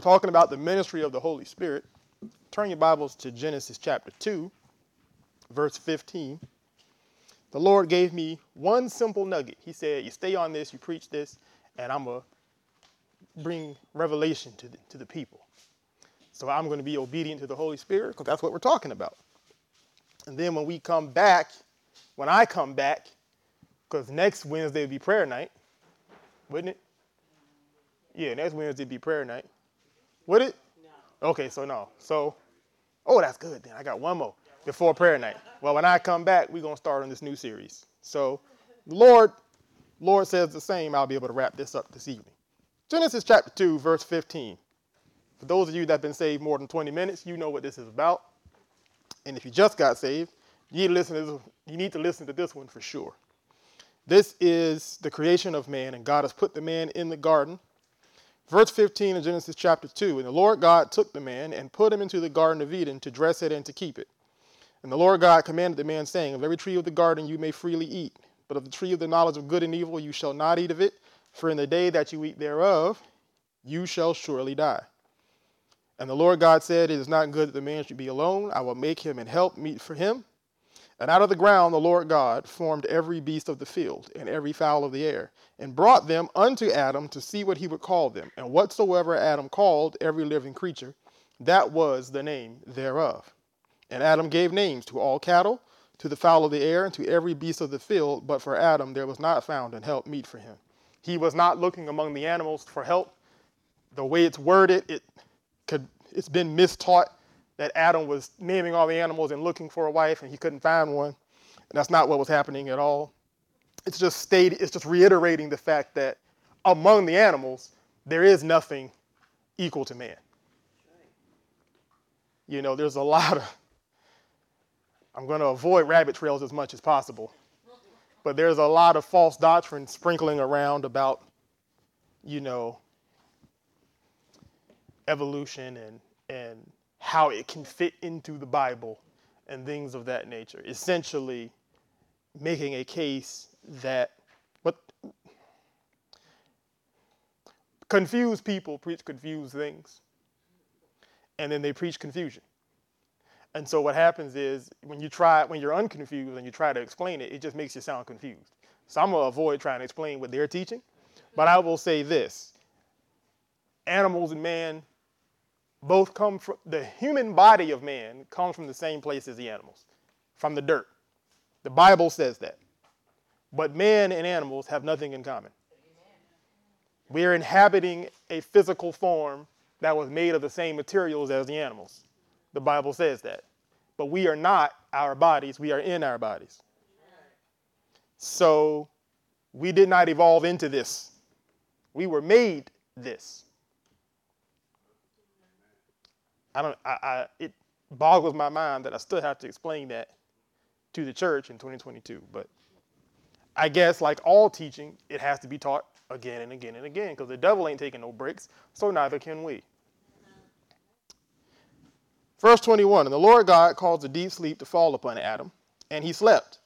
we're talking about the ministry of the Holy Spirit. Turn your Bibles to Genesis chapter 2, verse 15. The Lord gave me one simple nugget. He said, You stay on this, you preach this, and I'm going to bring revelation to the, to the people. So I'm going to be obedient to the Holy Spirit because that's what we're talking about. And then when we come back, when I come back, because next Wednesday will be prayer night, wouldn't it? Yeah, next Wednesday would be prayer night. Would it? No. Okay, so no. So, oh, that's good then. I got one more before prayer night. Well, when I come back, we're gonna start on this new series. So, Lord, Lord says the same. I'll be able to wrap this up this evening. Genesis chapter 2, verse 15. For those of you that have been saved more than 20 minutes, you know what this is about. And if you just got saved, you need to listen to this, you need to listen to this one for sure. This is the creation of man, and God has put the man in the garden Verse 15 in Genesis chapter 2 And the Lord God took the man and put him into the Garden of Eden to dress it and to keep it. And the Lord God commanded the man, saying, Of every tree of the garden you may freely eat, but of the tree of the knowledge of good and evil you shall not eat of it, for in the day that you eat thereof you shall surely die. And the Lord God said, It is not good that the man should be alone. I will make him and help meet for him. And out of the ground the Lord God formed every beast of the field and every fowl of the air, and brought them unto Adam to see what he would call them. And whatsoever Adam called every living creature, that was the name thereof. And Adam gave names to all cattle, to the fowl of the air, and to every beast of the field. But for Adam there was not found an help meet for him. He was not looking among the animals for help. The way it's worded, it could it's been mistaught that Adam was naming all the animals and looking for a wife and he couldn't find one. And that's not what was happening at all. It's just stating, it's just reiterating the fact that among the animals, there is nothing equal to man. You know, there's a lot of, I'm going to avoid rabbit trails as much as possible, but there's a lot of false doctrine sprinkling around about, you know, evolution and, and how it can fit into the Bible and things of that nature. Essentially, making a case that what confused people preach confused things, and then they preach confusion. And so what happens is when you try when you're unconfused and you try to explain it, it just makes you sound confused. So I'm gonna avoid trying to explain what they're teaching, but I will say this: animals and man both come from the human body of man comes from the same place as the animals, from the dirt. The Bible says that. But man and animals have nothing in common. We are inhabiting a physical form that was made of the same materials as the animals. The Bible says that. But we are not our bodies, we are in our bodies. So we did not evolve into this. We were made this. I don't. I, I, it boggles my mind that I still have to explain that to the church in 2022. But I guess, like all teaching, it has to be taught again and again and again because the devil ain't taking no breaks, so neither can we. Verse 21 And the Lord God caused a deep sleep to fall upon Adam, and he slept.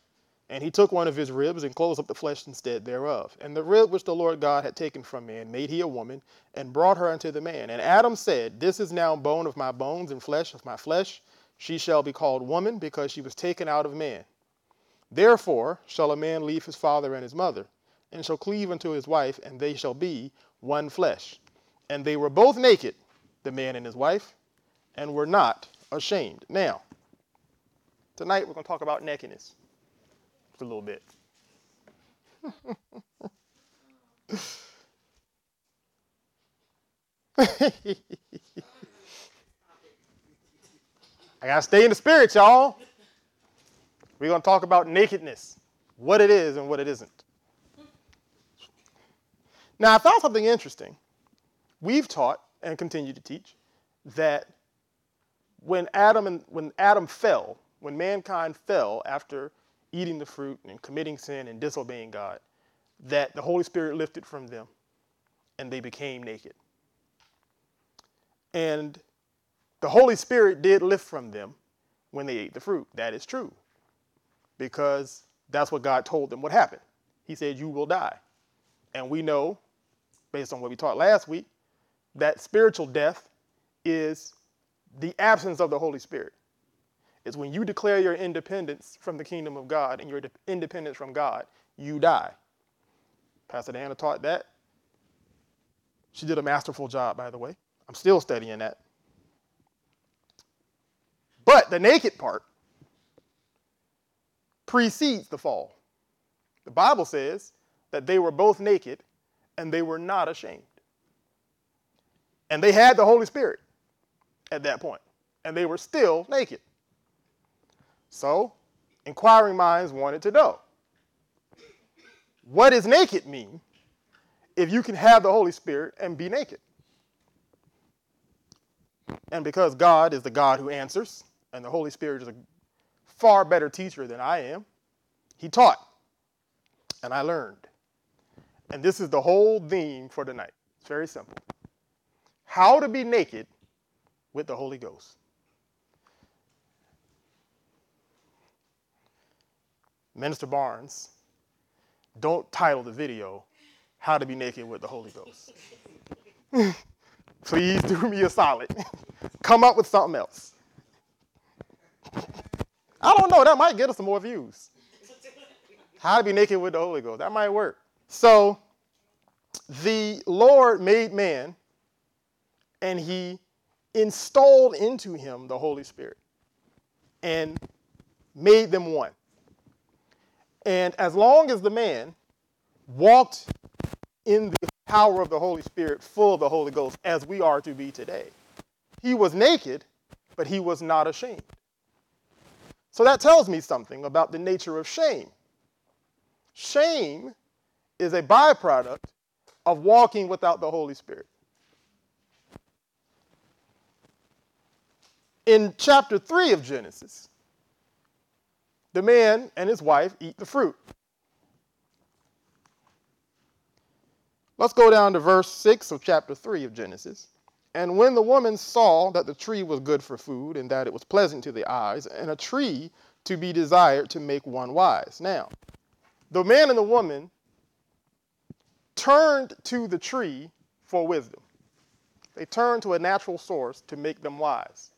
And he took one of his ribs and closed up the flesh instead thereof. And the rib which the Lord God had taken from man made he a woman, and brought her unto the man. And Adam said, This is now bone of my bones and flesh of my flesh. She shall be called woman, because she was taken out of man. Therefore shall a man leave his father and his mother, and shall cleave unto his wife, and they shall be one flesh. And they were both naked, the man and his wife, and were not ashamed. Now, tonight we're going to talk about nakedness a little bit. I gotta stay in the spirit, y'all. We're gonna talk about nakedness, what it is and what it isn't. Now, I found something interesting. We've taught and continue to teach that when Adam and when Adam fell, when mankind fell after eating the fruit and committing sin and disobeying God, that the Holy Spirit lifted from them and they became naked. And the Holy Spirit did lift from them when they ate the fruit. That is true. Because that's what God told them would happen. He said, You will die. And we know, based on what we taught last week, that spiritual death is the absence of the Holy Spirit. It's when you declare your independence from the kingdom of God and your de- independence from God, you die. Pastor Diana taught that. She did a masterful job, by the way. I'm still studying that. But the naked part precedes the fall. The Bible says that they were both naked and they were not ashamed. And they had the Holy Spirit at that point, and they were still naked. So, inquiring minds wanted to know what does naked mean if you can have the Holy Spirit and be naked? And because God is the God who answers, and the Holy Spirit is a far better teacher than I am, He taught, and I learned. And this is the whole theme for tonight. It's very simple. How to be naked with the Holy Ghost. Minister Barnes, don't title the video How to Be Naked with the Holy Ghost. Please do me a solid. Come up with something else. I don't know, that might get us some more views. How to be naked with the Holy Ghost. That might work. So, the Lord made man and he installed into him the Holy Spirit and made them one. And as long as the man walked in the power of the Holy Spirit, full of the Holy Ghost, as we are to be today, he was naked, but he was not ashamed. So that tells me something about the nature of shame. Shame is a byproduct of walking without the Holy Spirit. In chapter 3 of Genesis, the man and his wife eat the fruit. Let's go down to verse 6 of chapter 3 of Genesis. And when the woman saw that the tree was good for food, and that it was pleasant to the eyes, and a tree to be desired to make one wise. Now, the man and the woman turned to the tree for wisdom. They turned to a natural source to make them wise.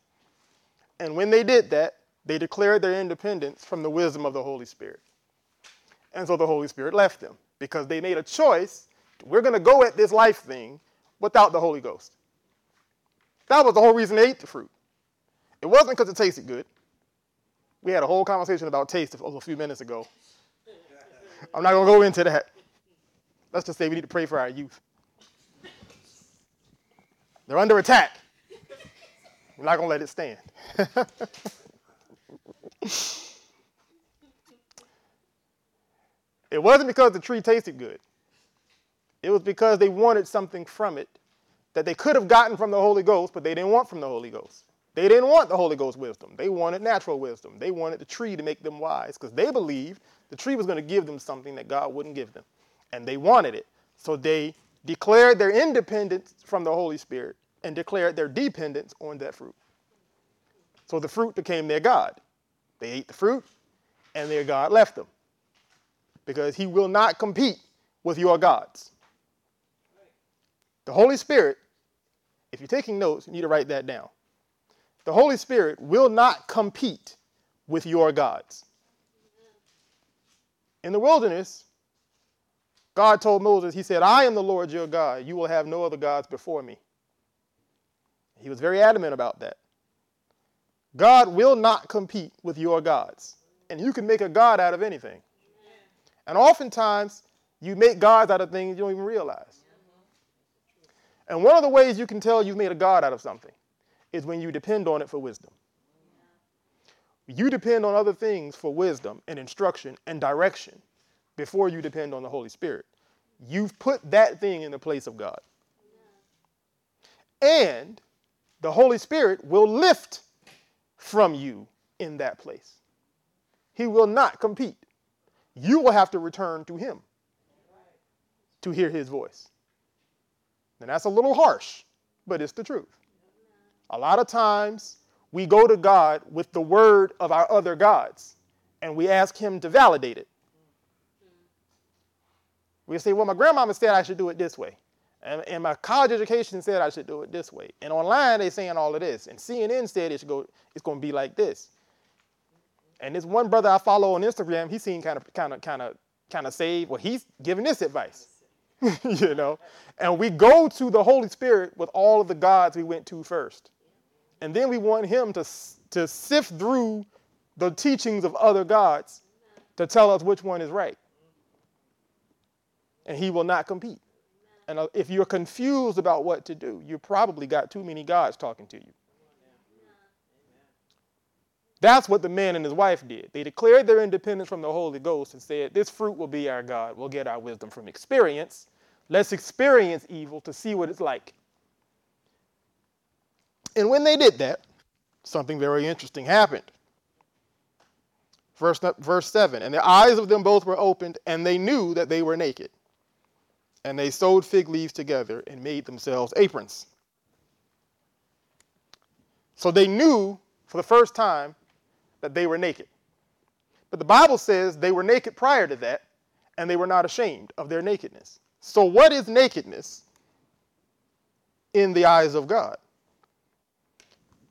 And when they did that, they declared their independence from the wisdom of the Holy Spirit. And so the Holy Spirit left them because they made a choice. We're going to go at this life thing without the Holy Ghost. That was the whole reason they ate the fruit. It wasn't because it tasted good. We had a whole conversation about taste a few minutes ago. I'm not going to go into that. Let's just say we need to pray for our youth. They're under attack. We're not going to let it stand. it wasn't because the tree tasted good. It was because they wanted something from it that they could have gotten from the Holy Ghost, but they didn't want from the Holy Ghost. They didn't want the Holy Ghost wisdom. They wanted natural wisdom. They wanted the tree to make them wise because they believed the tree was going to give them something that God wouldn't give them. And they wanted it. So they declared their independence from the Holy Spirit and declared their dependence on that fruit. So the fruit became their God. They ate the fruit, and their God left them. Because he will not compete with your gods. The Holy Spirit, if you're taking notes, you need to write that down. The Holy Spirit will not compete with your gods. In the wilderness, God told Moses, He said, I am the Lord your God. You will have no other gods before me. He was very adamant about that. God will not compete with your gods. And you can make a God out of anything. And oftentimes, you make gods out of things you don't even realize. And one of the ways you can tell you've made a God out of something is when you depend on it for wisdom. You depend on other things for wisdom and instruction and direction before you depend on the Holy Spirit. You've put that thing in the place of God. And the Holy Spirit will lift from you in that place. He will not compete. You will have to return to Him to hear His voice. And that's a little harsh, but it's the truth. A lot of times we go to God with the word of our other gods and we ask Him to validate it. We say, Well, my grandmama said I should do it this way. And, and my college education said I should do it this way. And online they're saying all of this. And CNN said it should go, it's going to be like this. And this one brother I follow on Instagram, he seemed kind of kind of kind of kind of saved. Well, he's giving this advice. you know? And we go to the Holy Spirit with all of the gods we went to first. And then we want him to, to sift through the teachings of other gods to tell us which one is right. And he will not compete. And uh, if you're confused about what to do, you probably got too many gods talking to you. That's what the man and his wife did. They declared their independence from the Holy Ghost and said, This fruit will be our God. We'll get our wisdom from experience. Let's experience evil to see what it's like. And when they did that, something very interesting happened. Verse, verse 7 And the eyes of them both were opened, and they knew that they were naked. And they sewed fig leaves together and made themselves aprons. So they knew for the first time that they were naked. But the Bible says they were naked prior to that, and they were not ashamed of their nakedness. So, what is nakedness in the eyes of God?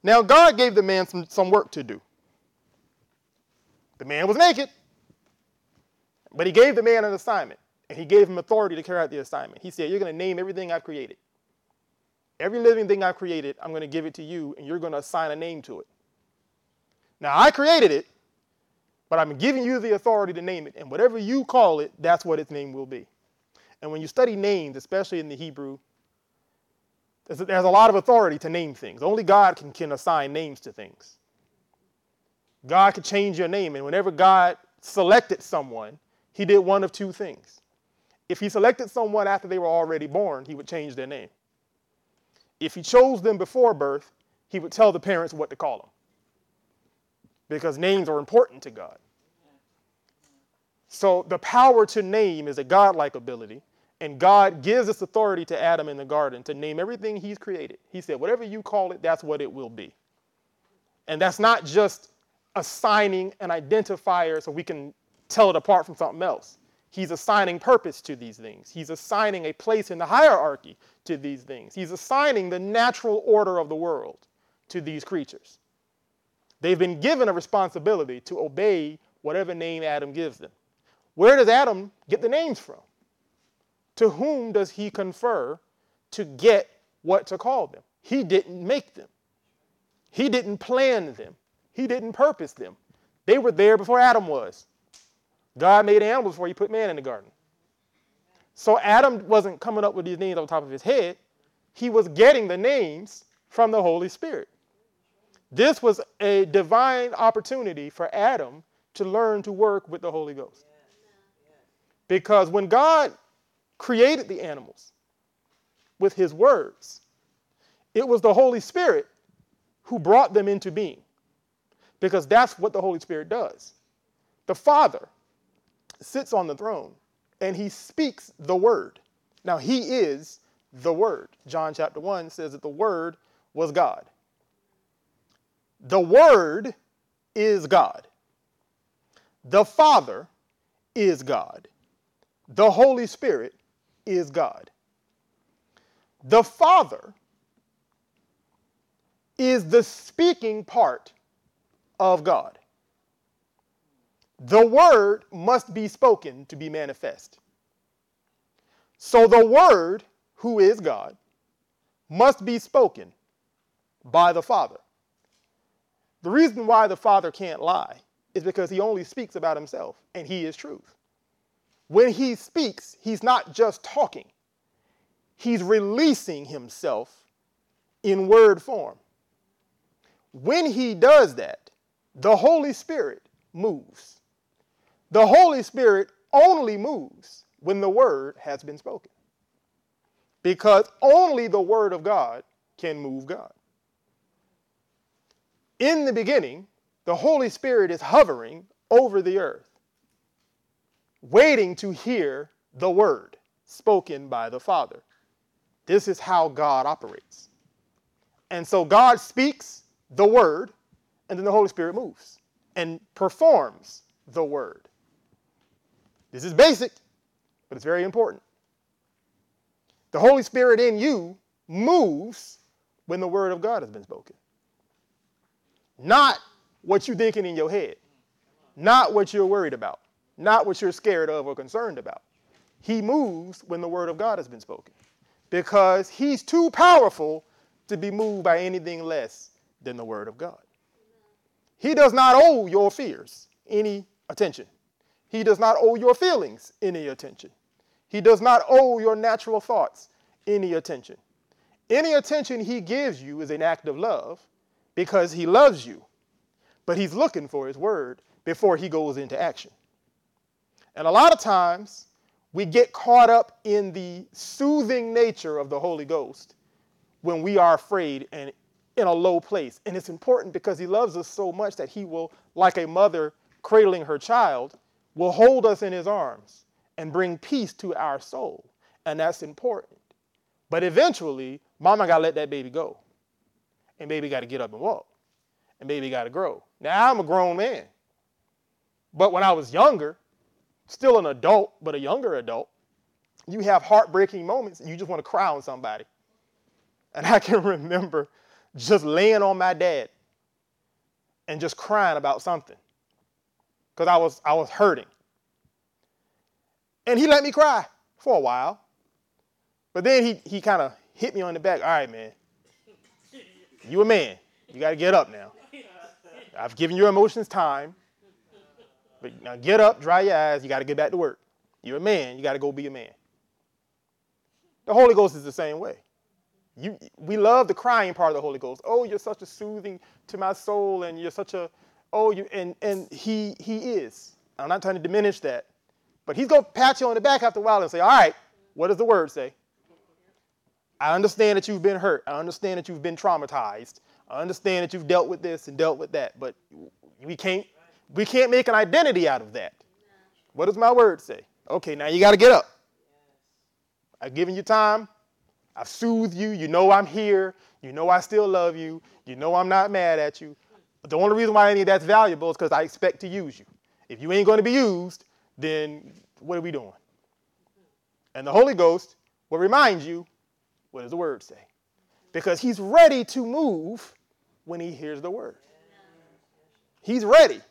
Now, God gave the man some, some work to do. The man was naked, but he gave the man an assignment, and he gave him authority to carry out the assignment. He said, You're going to name everything I've created. Every living thing I've created, I'm going to give it to you, and you're going to assign a name to it. Now, I created it, but I'm giving you the authority to name it. And whatever you call it, that's what its name will be. And when you study names, especially in the Hebrew, there's a, there's a lot of authority to name things. Only God can, can assign names to things. God could change your name. And whenever God selected someone, he did one of two things. If he selected someone after they were already born, he would change their name. If he chose them before birth, he would tell the parents what to call them because names are important to God. So the power to name is a godlike ability, and God gives this authority to Adam in the garden to name everything he's created. He said, whatever you call it, that's what it will be. And that's not just assigning an identifier so we can tell it apart from something else. He's assigning purpose to these things. He's assigning a place in the hierarchy to these things. He's assigning the natural order of the world to these creatures. They've been given a responsibility to obey whatever name Adam gives them. Where does Adam get the names from? To whom does he confer to get what to call them? He didn't make them, he didn't plan them, he didn't purpose them. They were there before Adam was. God made animals before he put man in the garden. So Adam wasn't coming up with these names on top of his head. He was getting the names from the Holy Spirit. This was a divine opportunity for Adam to learn to work with the Holy Ghost. Because when God created the animals with his words, it was the Holy Spirit who brought them into being. Because that's what the Holy Spirit does. The Father sits on the throne and he speaks the word. Now, he is the word. John chapter 1 says that the word was God. The Word is God. The Father is God. The Holy Spirit is God. The Father is the speaking part of God. The Word must be spoken to be manifest. So the Word, who is God, must be spoken by the Father. The reason why the Father can't lie is because he only speaks about himself, and he is truth. When he speaks, he's not just talking, he's releasing himself in word form. When he does that, the Holy Spirit moves. The Holy Spirit only moves when the word has been spoken. Because only the word of God can move God. In the beginning, the Holy Spirit is hovering over the earth, waiting to hear the word spoken by the Father. This is how God operates. And so God speaks the word, and then the Holy Spirit moves and performs the word. This is basic, but it's very important. The Holy Spirit in you moves when the word of God has been spoken. Not what you're thinking in your head, not what you're worried about, not what you're scared of or concerned about. He moves when the word of God has been spoken because he's too powerful to be moved by anything less than the word of God. He does not owe your fears any attention. He does not owe your feelings any attention. He does not owe your natural thoughts any attention. Any attention he gives you is an act of love because he loves you, but he's looking for his word before he goes into action. And a lot of times, we get caught up in the soothing nature of the Holy Ghost when we are afraid and in a low place. And it's important because he loves us so much that he will, like a mother cradling her child, will hold us in his arms and bring peace to our soul. And that's important. But eventually, mama got to let that baby go. And baby got to get up and walk. And baby got to grow. Now I'm a grown man. But when I was younger, still an adult, but a younger adult, you have heartbreaking moments and you just want to cry on somebody. And I can remember just laying on my dad and just crying about something because I was, I was hurting. And he let me cry for a while. But then he, he kind of hit me on the back. All right, man. You a man. You got to get up now. I've given your emotions time. But now get up, dry your eyes. You got to get back to work. You're a man. You got to go be a man. The Holy Ghost is the same way. You, we love the crying part of the Holy Ghost. Oh, you're such a soothing to my soul, and you're such a, oh, you, and, and he, he is. I'm not trying to diminish that. But he's going to pat you on the back after a while and say, all right, what does the word say? I understand that you've been hurt. I understand that you've been traumatized. I understand that you've dealt with this and dealt with that. But we can't, we can't make an identity out of that. What does my word say? Okay, now you got to get up. I've given you time. I've soothed you. You know I'm here. You know I still love you. You know I'm not mad at you. The only reason why any of that's valuable is because I expect to use you. If you ain't going to be used, then what are we doing? And the Holy Ghost will remind you what does the word say? Because he's ready to move when he hears the word. He's ready.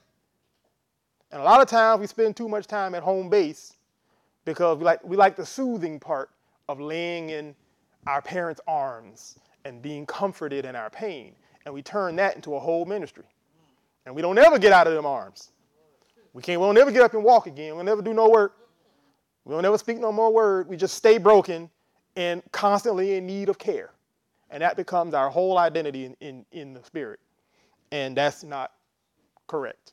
And a lot of times we spend too much time at home base because we like, we like the soothing part of laying in our parents' arms and being comforted in our pain. And we turn that into a whole ministry. And we don't ever get out of them arms. We can't, we don't ever get up and walk again. We'll never do no work. We don't ever speak no more word. We just stay broken and constantly in need of care. And that becomes our whole identity in, in, in the spirit. And that's not correct.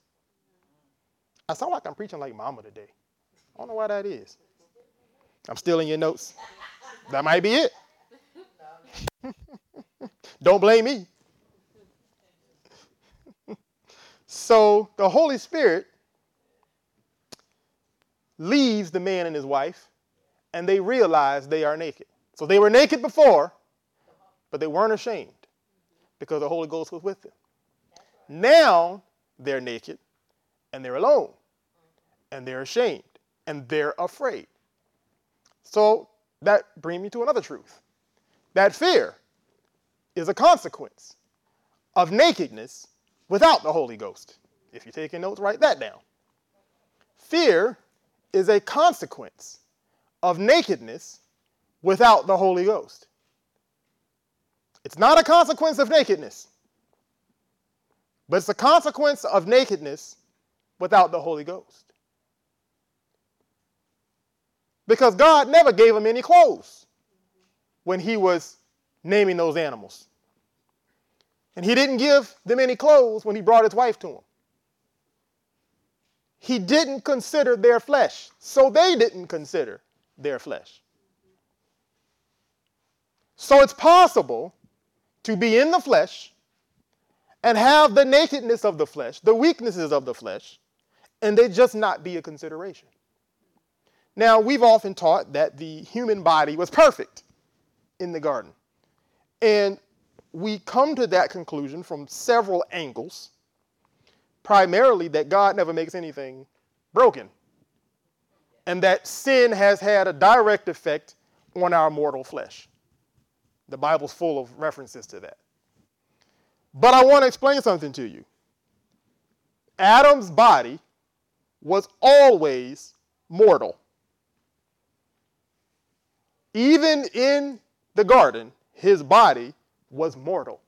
I sound like I'm preaching like mama today. I don't know why that is. I'm still in your notes. That might be it. don't blame me. So the Holy Spirit leaves the man and his wife, and they realize they are naked. So they were naked before, but they weren't ashamed because the Holy Ghost was with them. Now they're naked and they're alone and they're ashamed and they're afraid. So that brings me to another truth. That fear is a consequence of nakedness without the Holy Ghost. If you're taking notes, write that down. Fear is a consequence of nakedness without the Holy Ghost. It's not a consequence of nakedness, but it's a consequence of nakedness without the Holy Ghost. Because God never gave him any clothes when he was naming those animals. And he didn't give them any clothes when he brought his wife to him he didn't consider their flesh, so they didn't consider their flesh. So it's possible to be in the flesh and have the nakedness of the flesh, the weaknesses of the flesh, and they just not be a consideration. Now, we've often taught that the human body was perfect in the garden. And we come to that conclusion from several angles primarily that God never makes anything broken. And that sin has had a direct effect on our mortal flesh. The Bible's full of references to that. But I want to explain something to you. Adam's body was always mortal. Even in the garden, his body was mortal.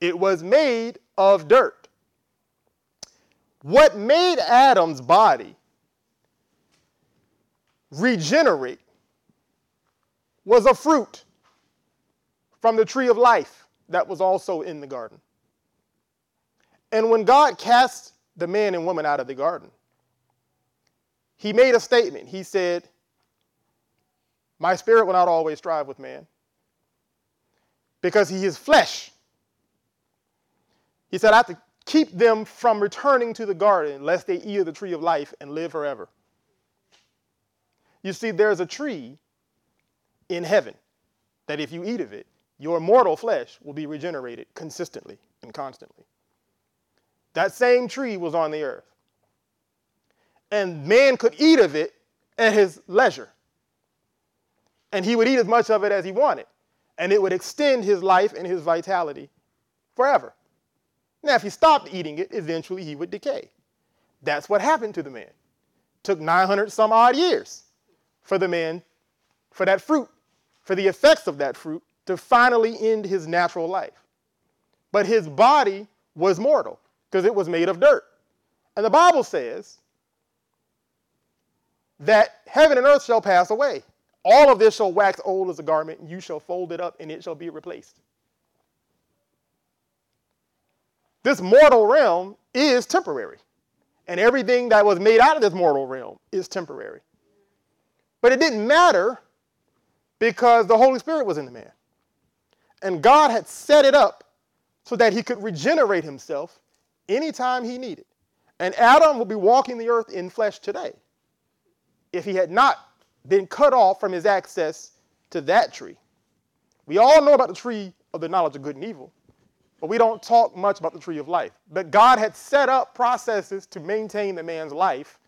It was made of dirt. What made Adam's body regenerate was a fruit from the tree of life that was also in the garden. And when God cast the man and woman out of the garden, he made a statement. He said, My spirit will not always strive with man because he is flesh. He said, I have to keep them from returning to the garden lest they eat of the tree of life and live forever. You see, there's a tree in heaven that if you eat of it, your mortal flesh will be regenerated consistently and constantly. That same tree was on the earth. And man could eat of it at his leisure. And he would eat as much of it as he wanted. And it would extend his life and his vitality forever. Now, if he stopped eating it, eventually he would decay. That's what happened to the man. Took 900 some odd years for the man, for that fruit, for the effects of that fruit to finally end his natural life. But his body was mortal because it was made of dirt. And the Bible says that heaven and earth shall pass away. All of this shall wax old as a garment, and you shall fold it up, and it shall be replaced. This mortal realm is temporary. And everything that was made out of this mortal realm is temporary. But it didn't matter because the Holy Spirit was in the man. And God had set it up so that he could regenerate himself anytime he needed. And Adam will be walking the earth in flesh today if he had not been cut off from his access to that tree. We all know about the tree of the knowledge of good and evil, but we don't talk much about the tree of life. But God had set up processes to maintain the man's life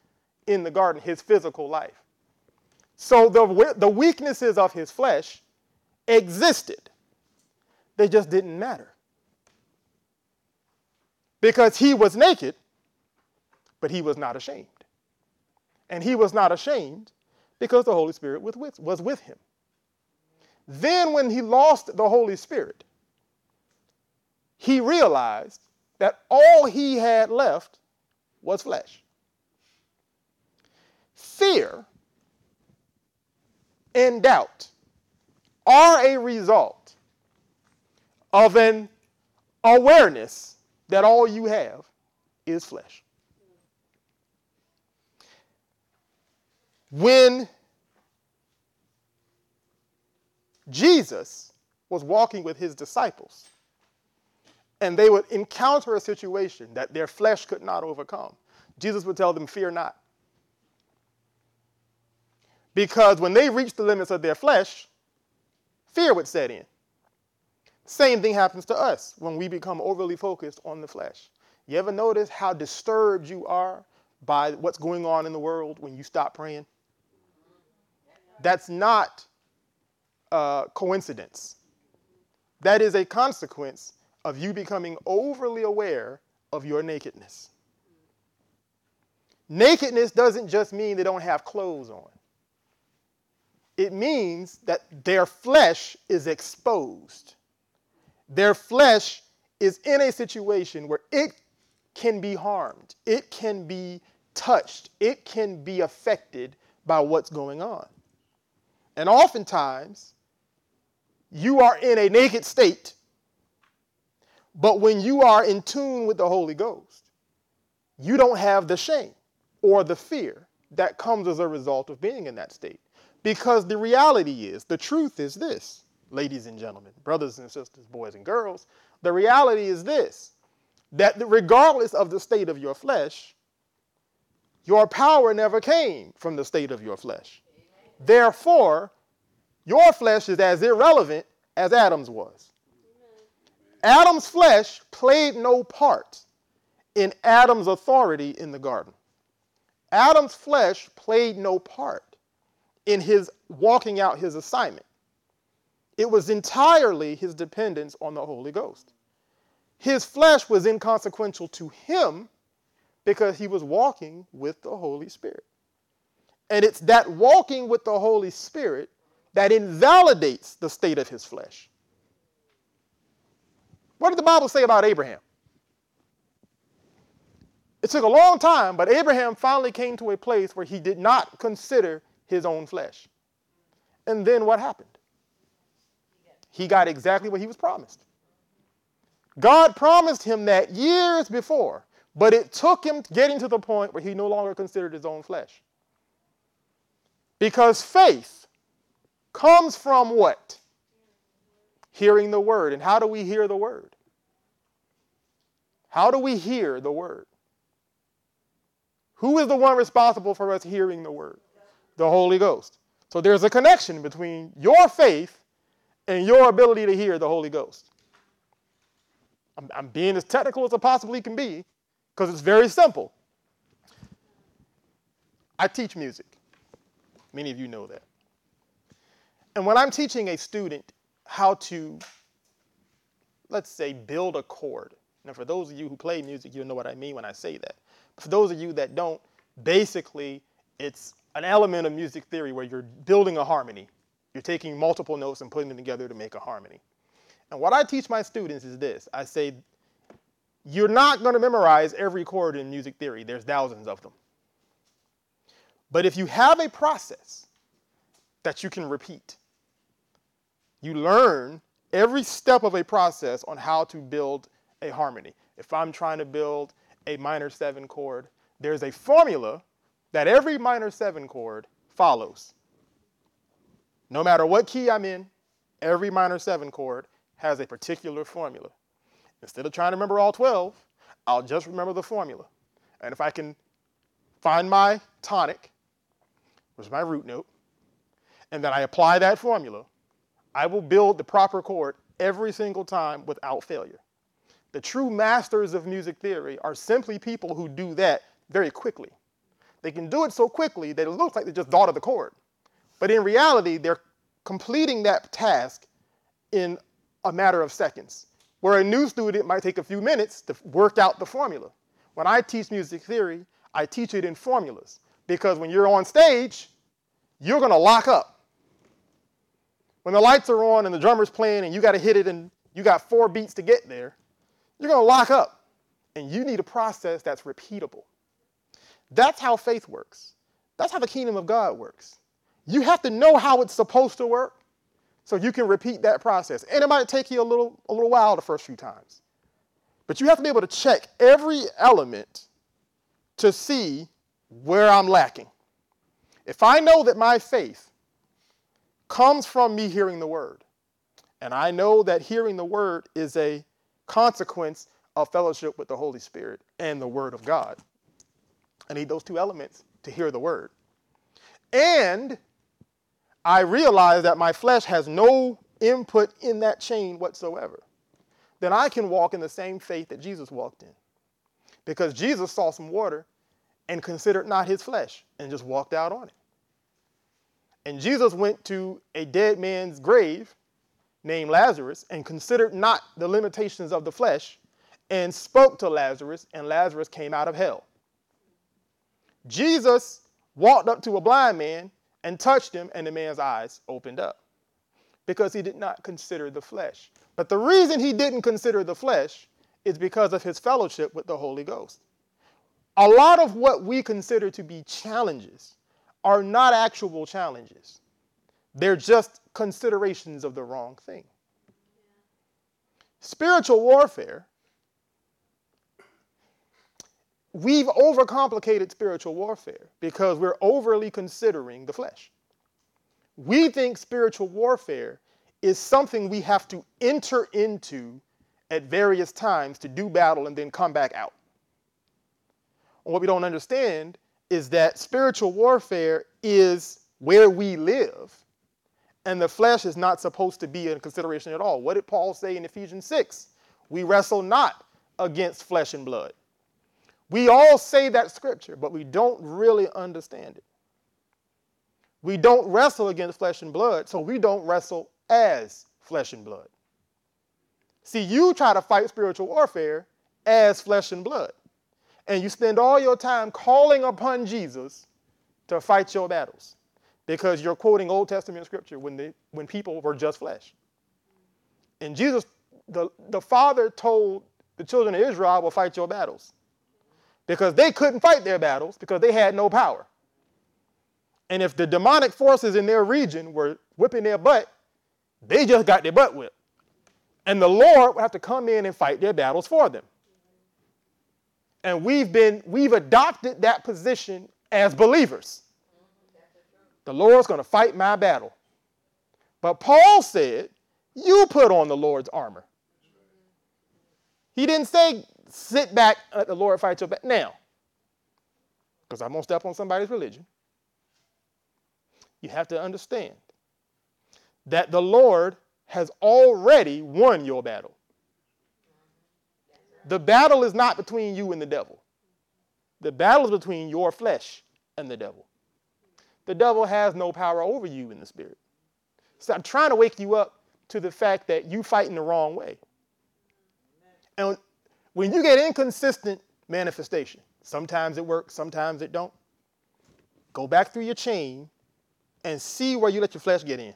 in the garden, his physical life. So the, the weaknesses of his flesh existed, they just didn't matter because he was naked, but he was not ashamed. And he was not ashamed because the Holy Spirit was with, him. Then, when he lost the Holy Spirit, he realized that all he had left was flesh. Fear and doubt are a result of an awareness that all you have is flesh. When Jesus was walking with his disciples, and they would encounter a situation that their flesh could not overcome, Jesus would tell them, Fear not. Because when they reached the limits of their flesh, fear would set in. Same thing happens to us when we become overly focused on the flesh. You ever notice how disturbed you are by what's going on in the world when you stop praying? That's not a coincidence. That is a consequence of you becoming overly aware of your nakedness. Nakedness doesn't just mean they don't have clothes on. It means that their flesh is exposed their flesh is in a situation where it can be harmed, it can be touched, it can be affected by what's going on. And oftentimes, you are in a naked state, but when you are in tune with the Holy Ghost, you don't have the shame or the fear that comes as a result of being in that state. Because the reality is, the truth is this ladies and gentlemen, brothers and sisters, boys and girls, the reality is this that regardless of the state of your flesh, your power never came from the state of your flesh. Therefore, your flesh is as irrelevant as Adam's was. Adam's flesh played no part in Adam's authority in the garden. Adam's flesh played no part in his walking out his assignment. It was entirely his dependence on the Holy Ghost. His flesh was inconsequential to him because he was walking with the Holy Spirit. And it's that walking with the Holy Spirit that invalidates the state of his flesh. What did the Bible say about Abraham? It took a long time, but Abraham finally came to a place where he did not consider his own flesh. And then what happened? He got exactly what he was promised. God promised him that years before, but it took him getting to the point where he no longer considered his own flesh. Because faith comes from what? Hearing the word. And how do we hear the word? How do we hear the word? Who is the one responsible for us hearing the word? The Holy Ghost. So there's a connection between your faith and your ability to hear the Holy Ghost. I'm, I'm being as technical as I possibly can be because it's very simple. I teach music. Many of you know that. And when I'm teaching a student how to, let's say, build a chord, now for those of you who play music, you'll know what I mean when I say that. But for those of you that don't, basically, it's an element of music theory where you're building a harmony. You're taking multiple notes and putting them together to make a harmony. And what I teach my students is this I say, you're not going to memorize every chord in music theory, there's thousands of them. But if you have a process that you can repeat, you learn every step of a process on how to build a harmony. If I'm trying to build a minor seven chord, there's a formula that every minor seven chord follows. No matter what key I'm in, every minor seven chord has a particular formula. Instead of trying to remember all 12, I'll just remember the formula. And if I can find my tonic, is my root note, and then I apply that formula, I will build the proper chord every single time without failure. The true masters of music theory are simply people who do that very quickly. They can do it so quickly that it looks like they just thought of the chord. But in reality, they're completing that task in a matter of seconds, where a new student might take a few minutes to work out the formula. When I teach music theory, I teach it in formulas because when you're on stage, you're going to lock up. When the lights are on and the drummer's playing and you got to hit it and you got four beats to get there, you're going to lock up. And you need a process that's repeatable. That's how faith works. That's how the kingdom of God works. You have to know how it's supposed to work so you can repeat that process. And it might take you a little, a little while the first few times. But you have to be able to check every element to see where I'm lacking. If I know that my faith comes from me hearing the word, and I know that hearing the word is a consequence of fellowship with the Holy Spirit and the Word of God. I need those two elements to hear the Word. And I realize that my flesh has no input in that chain whatsoever. Then I can walk in the same faith that Jesus walked in. Because Jesus saw some water and considered not his flesh and just walked out on it. And Jesus went to a dead man's grave named Lazarus and considered not the limitations of the flesh and spoke to Lazarus, and Lazarus came out of hell. Jesus walked up to a blind man and touched him, and the man's eyes opened up because he did not consider the flesh. But the reason he didn't consider the flesh is because of his fellowship with the Holy Ghost. A lot of what we consider to be challenges are not actual challenges. They're just considerations of the wrong thing. Spiritual warfare, we've overcomplicated spiritual warfare because we're overly considering the flesh. We think spiritual warfare is something we have to enter into at various times to do battle and then come back out. And what we don't understand is that spiritual warfare is where we live and the flesh is not supposed to be in consideration at all. What did Paul say in Ephesians 6? We wrestle not against flesh and blood. We all say that scripture, but we don't really understand it. We don't wrestle against flesh and blood, so we don't wrestle as flesh and blood. See, you try to fight spiritual warfare as flesh and blood. And you spend all your time calling upon Jesus to fight your battles because you're quoting Old Testament scripture when, the, when people were just flesh. And Jesus, the, the Father told the children of Israel, will fight your battles because they couldn't fight their battles because they had no power. And if the demonic forces in their region were whipping their butt, they just got their butt whipped. And the Lord would have to come in and fight their battles for them. And we've been we've adopted that position as believers. The Lord's going to fight my battle. But Paul said, you put on the Lord's armor. He didn't say sit back let the Lord fight your battle. Now, because I'm going to step on somebody's religion, you have to understand that the Lord has already won your battle. The battle is not between you and the devil. The battle is between your flesh and the devil. The devil has no power over you in the spirit. So I'm trying to wake you up to the fact that you fighting the wrong way. And when you get inconsistent manifestation, sometimes it works, sometimes it don't. Go back through your chain and see where you let your flesh get in.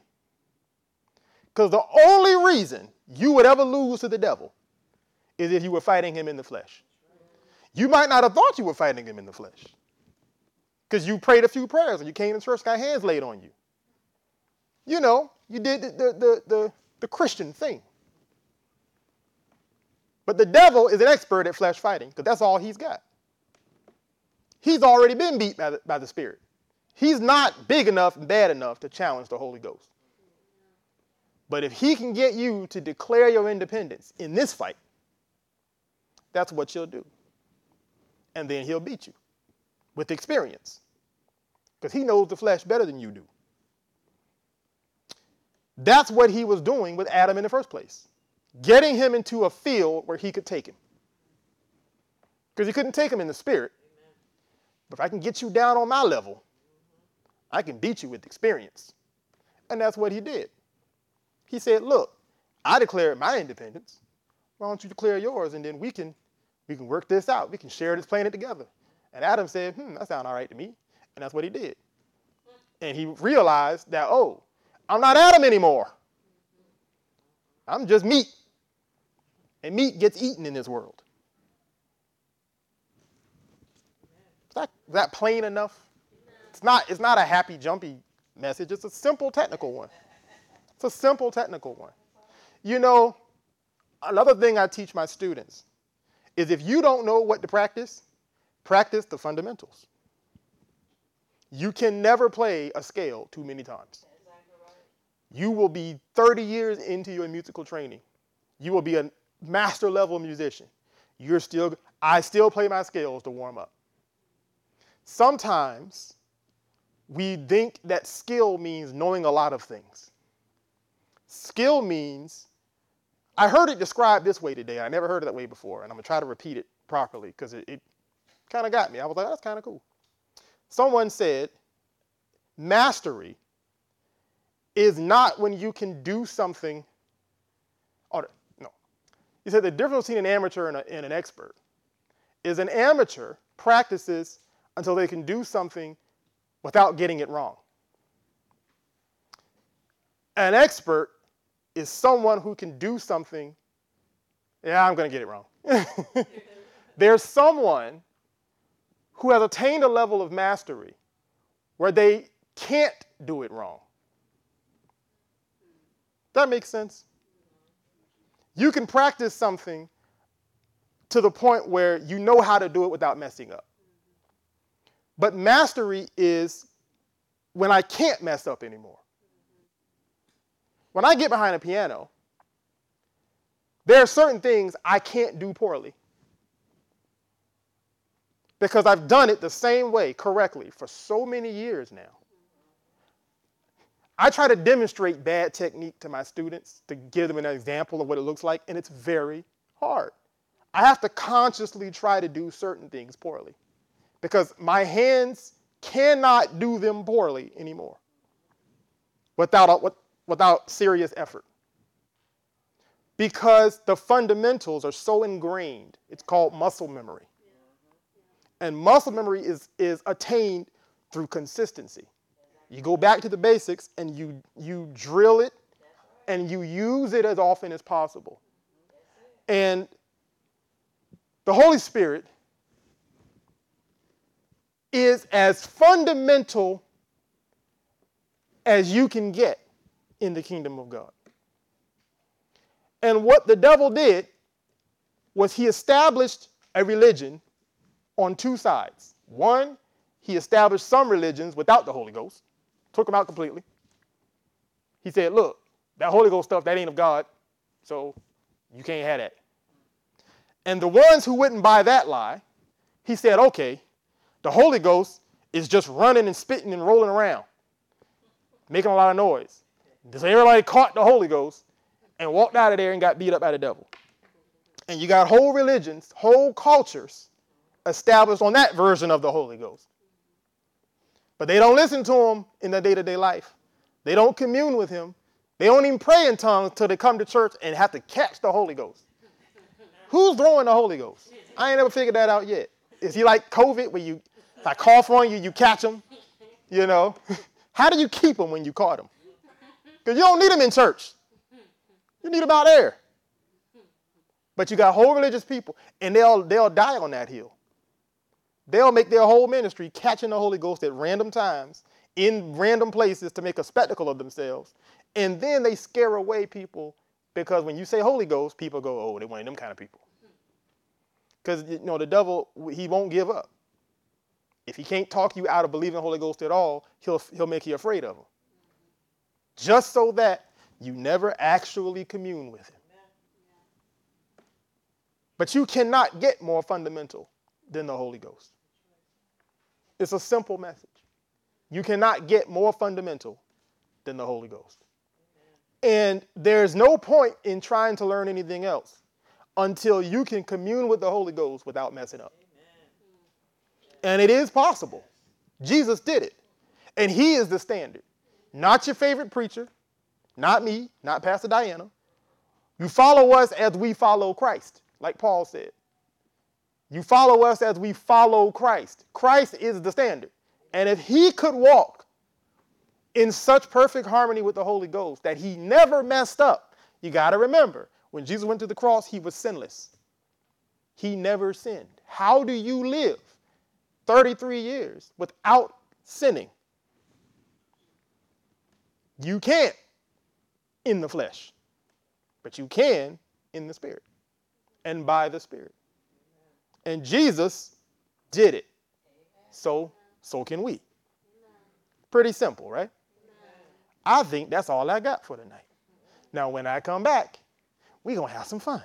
Because the only reason you would ever lose to the devil is if you were fighting him in the flesh. You might not have thought you were fighting him in the flesh. Because you prayed a few prayers and you came to church, got hands laid on you. You know, you did the, the, the, the, Christian thing. But the devil is an expert at flesh fighting because that's all he's got. He's already been beat by the, by the Spirit. He's not big enough and bad enough to challenge the Holy Ghost. But if he can get you to declare your independence in this fight, that's what you'll do. And then he'll beat you with experience because he knows the flesh better than you do. That's what he was doing with Adam in the first place, getting him into a field where he could take him. Because he couldn't take him in the spirit. But if I can get you down on my level, I can beat you with experience. And that's what he did. He said, Look, I declare my independence. Why don't you declare yours? And then we can we can work this out. We can share this planet together. And Adam said, Hmm, that sounds all right to me. And that's what he did. And he realized that, oh, I'm not Adam anymore. I'm just meat. And meat gets eaten in this world. Is that, is that plain enough? It's not, it's not a happy, jumpy message. It's a simple technical one. It's a simple technical one. You know, another thing I teach my students is if you don't know what to practice, practice the fundamentals. You can never play a scale too many times. You will be 30 years into your musical training. You will be a master level musician. You're still, I still play my scales to warm up. Sometimes we think that skill means knowing a lot of things. Skill means, I heard it described this way today. I never heard it that way before, and I'm gonna try to repeat it properly because it, it kind of got me. I was like, that's kind of cool. Someone said, mastery is not when you can do something, or no. He said the difference between an amateur and, a, and an expert is an amateur practices until they can do something without getting it wrong. An expert is someone who can do something. Yeah, I'm going to get it wrong. There's someone who has attained a level of mastery where they can't do it wrong. That makes sense? You can practice something to the point where you know how to do it without messing up. But mastery is when I can't mess up anymore. When I get behind a piano, there are certain things I can't do poorly. Because I've done it the same way correctly for so many years now. I try to demonstrate bad technique to my students to give them an example of what it looks like, and it's very hard. I have to consciously try to do certain things poorly because my hands cannot do them poorly anymore. without, without serious effort. Because the fundamentals are so ingrained. It's called muscle memory. And muscle memory is, is attained through consistency. You go back to the basics and you, you drill it and you use it as often as possible. And the Holy Spirit is as fundamental as you can get in the kingdom of God. And what the devil did was he established a religion on two sides. One, he established some religions without the Holy Ghost, took them out completely. He said, Look, that Holy Ghost stuff, that ain't of God, so you can't have that. And the ones who wouldn't buy that lie, he said, Okay, the Holy Ghost is just running and spitting and rolling around, making a lot of noise. So everybody caught the Holy Ghost and walked out of there and got beat up by the devil. And you got whole religions, whole cultures established on that version of the Holy Ghost. But they don't listen to him in their day to day life. They don't commune with him. They don't even pray in tongues until they come to church and have to catch the Holy Ghost. Who's throwing the Holy Ghost? I ain't never figured that out yet. Is he like COVID where you, if I cough on you, you catch him? You know? How do you keep him when you caught him? Because you don't need them in church. You need him out there. But you got whole religious people, and they'll, they'll die on that hill. They'll make their whole ministry catching the Holy Ghost at random times in random places to make a spectacle of themselves. And then they scare away people because when you say Holy Ghost, people go, oh, they one of them kind of people. Because you know the devil, he won't give up. If he can't talk you out of believing the Holy Ghost at all, he'll he'll make you afraid of him. Just so that you never actually commune with him. But you cannot get more fundamental than the Holy Ghost. It's a simple message. You cannot get more fundamental than the Holy Ghost. And there's no point in trying to learn anything else until you can commune with the Holy Ghost without messing up. And it is possible. Jesus did it. And he is the standard. Not your favorite preacher, not me, not Pastor Diana. You follow us as we follow Christ, like Paul said. You follow us as we follow Christ. Christ is the standard. And if he could walk in such perfect harmony with the Holy Ghost that he never messed up, you got to remember, when Jesus went to the cross, he was sinless. He never sinned. How do you live 33 years without sinning? You can't in the flesh, but you can in the spirit and by the spirit. And Jesus did it. So, so can we. Pretty simple, right? I think that's all I got for tonight. Now, when I come back, we're going to have some fun.